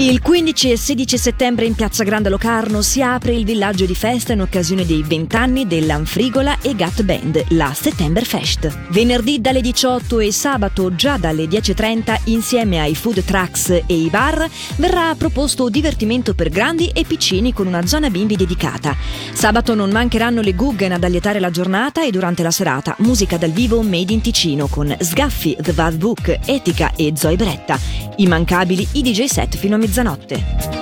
Il 15 e 16 settembre in Piazza Grande Locarno si apre il villaggio di festa in occasione dei 20 anni dell'Anfrigola e Gat Band, la Settemberfest. Venerdì dalle 18 e sabato già dalle 10.30 insieme ai food trucks e i bar verrà proposto divertimento per grandi e piccini con una zona bimbi dedicata. Sabato non mancheranno le Guggen ad allietare la giornata e durante la serata musica dal vivo made in Ticino con Sgaffi, The Bad Book, Etica e Zoe Bretta. Immancabili i DJ set fino a mezzanotte.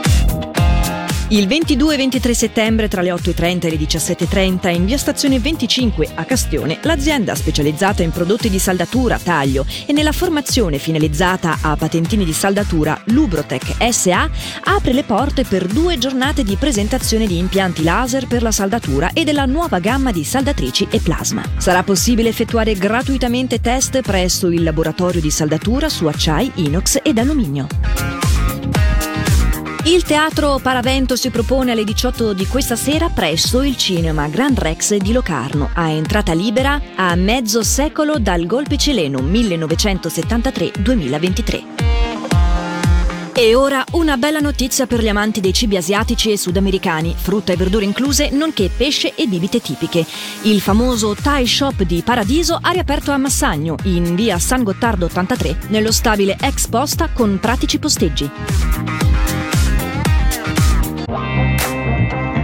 Il 22 e 23 settembre tra le 8.30 e le 17.30 in via Stazione 25 a Castione l'azienda specializzata in prodotti di saldatura, taglio e nella formazione finalizzata a patentini di saldatura Lubrotech SA apre le porte per due giornate di presentazione di impianti laser per la saldatura e della nuova gamma di saldatrici e plasma. Sarà possibile effettuare gratuitamente test presso il laboratorio di saldatura su acciai, inox ed alluminio. Il teatro Paravento si propone alle 18 di questa sera presso il cinema Grand Rex di Locarno, a entrata libera a mezzo secolo dal golpe cileno 1973-2023. E ora una bella notizia per gli amanti dei cibi asiatici e sudamericani, frutta e verdure incluse, nonché pesce e bibite tipiche. Il famoso Thai Shop di Paradiso ha riaperto a Massagno, in via San Gottardo 83, nello stabile ex posta con pratici posteggi.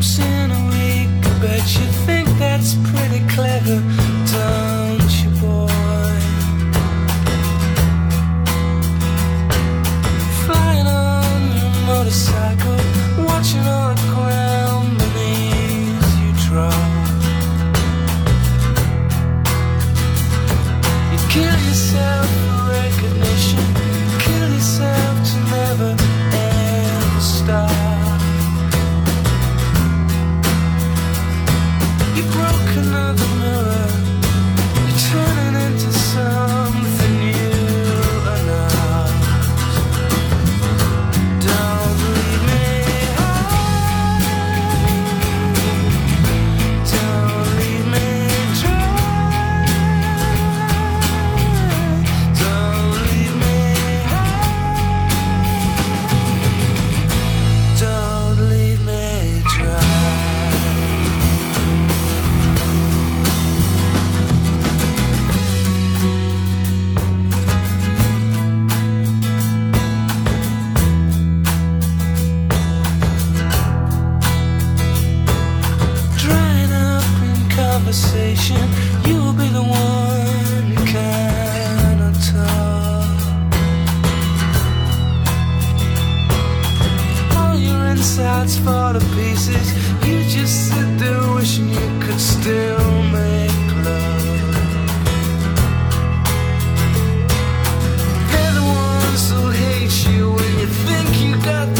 But in a week. You think that's pretty clever. Insides fall to pieces. You just sit there wishing you could still make love. They're the ones who hate you when you think you got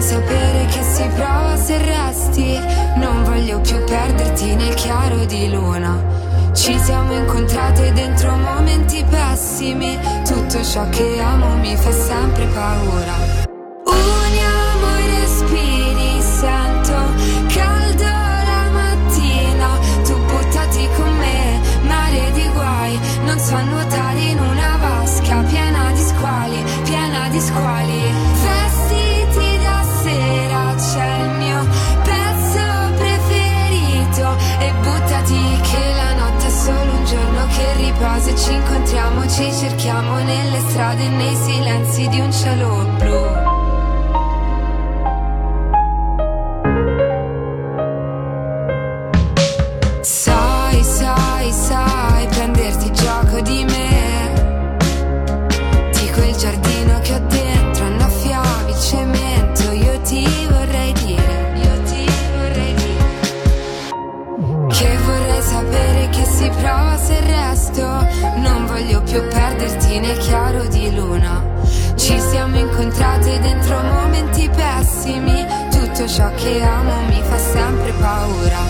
sapere che si prova se resti. Non voglio più perderti nel chiaro di luna. Ci siamo incontrate dentro momenti pessimi. Tutto ciò che amo mi fa sempre paura. Cerchiamo nelle strade nei silenzi di un cielo blu. Incontrate dentro momenti pessimi. Tutto ciò che amo mi fa sempre paura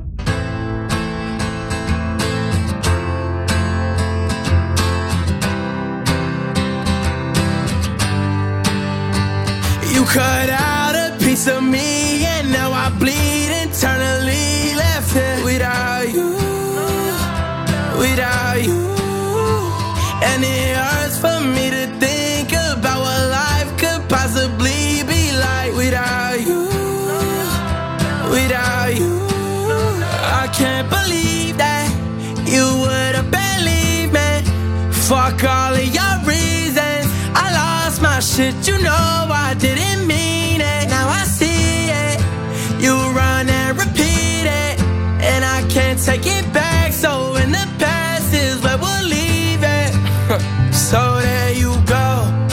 You cut out a piece of me, shit, you know I didn't mean it. Now I see it. You run and repeat it. And I can't take it back. So in the past is where we'll leave it. so there you go.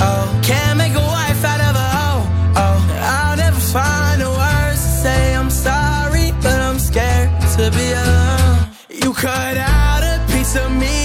Oh, can't make a wife out of a hoe. Oh, I'll never find the words to say I'm sorry, but I'm scared to be alone. You cut out a piece of me,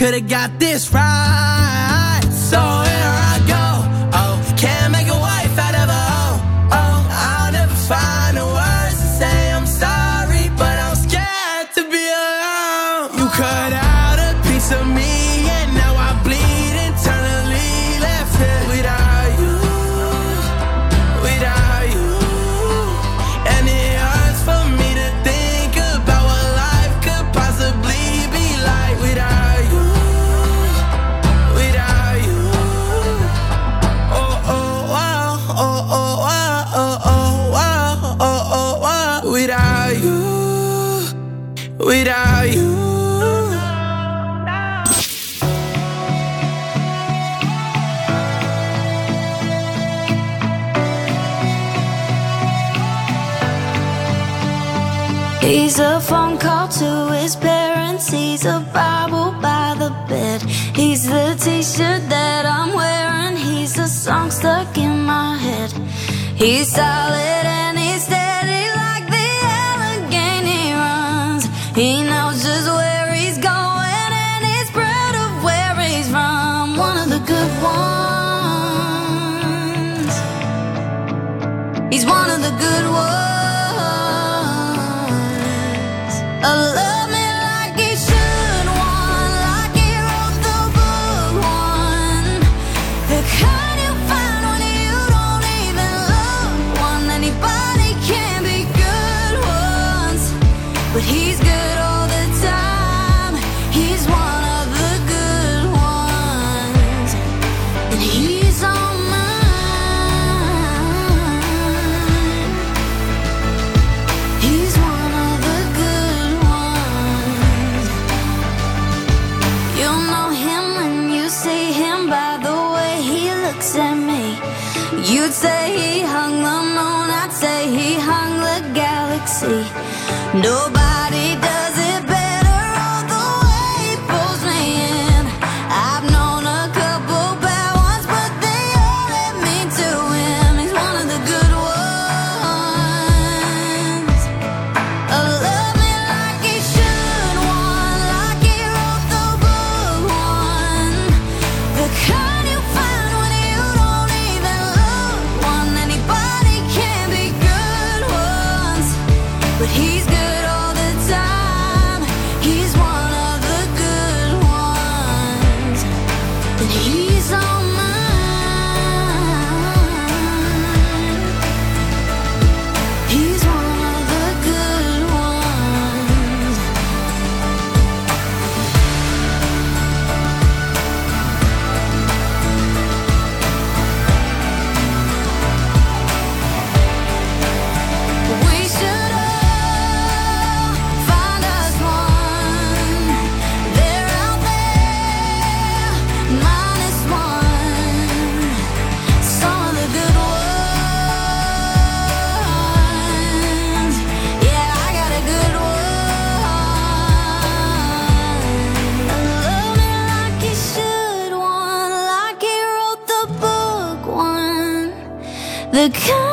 could've got this right. He's a phone call to his parents. He's a Bible by the bed. He's the t shirt that I'm wearing. He's a song stuck in my head. He's solid and he's steady like the Allegheny runs. He knows just where he's going and he's proud of where he's from. One of the good ones. He's one of the good ones. would say he hung the moon, I'd say he hung the galaxy. Nobody. the kind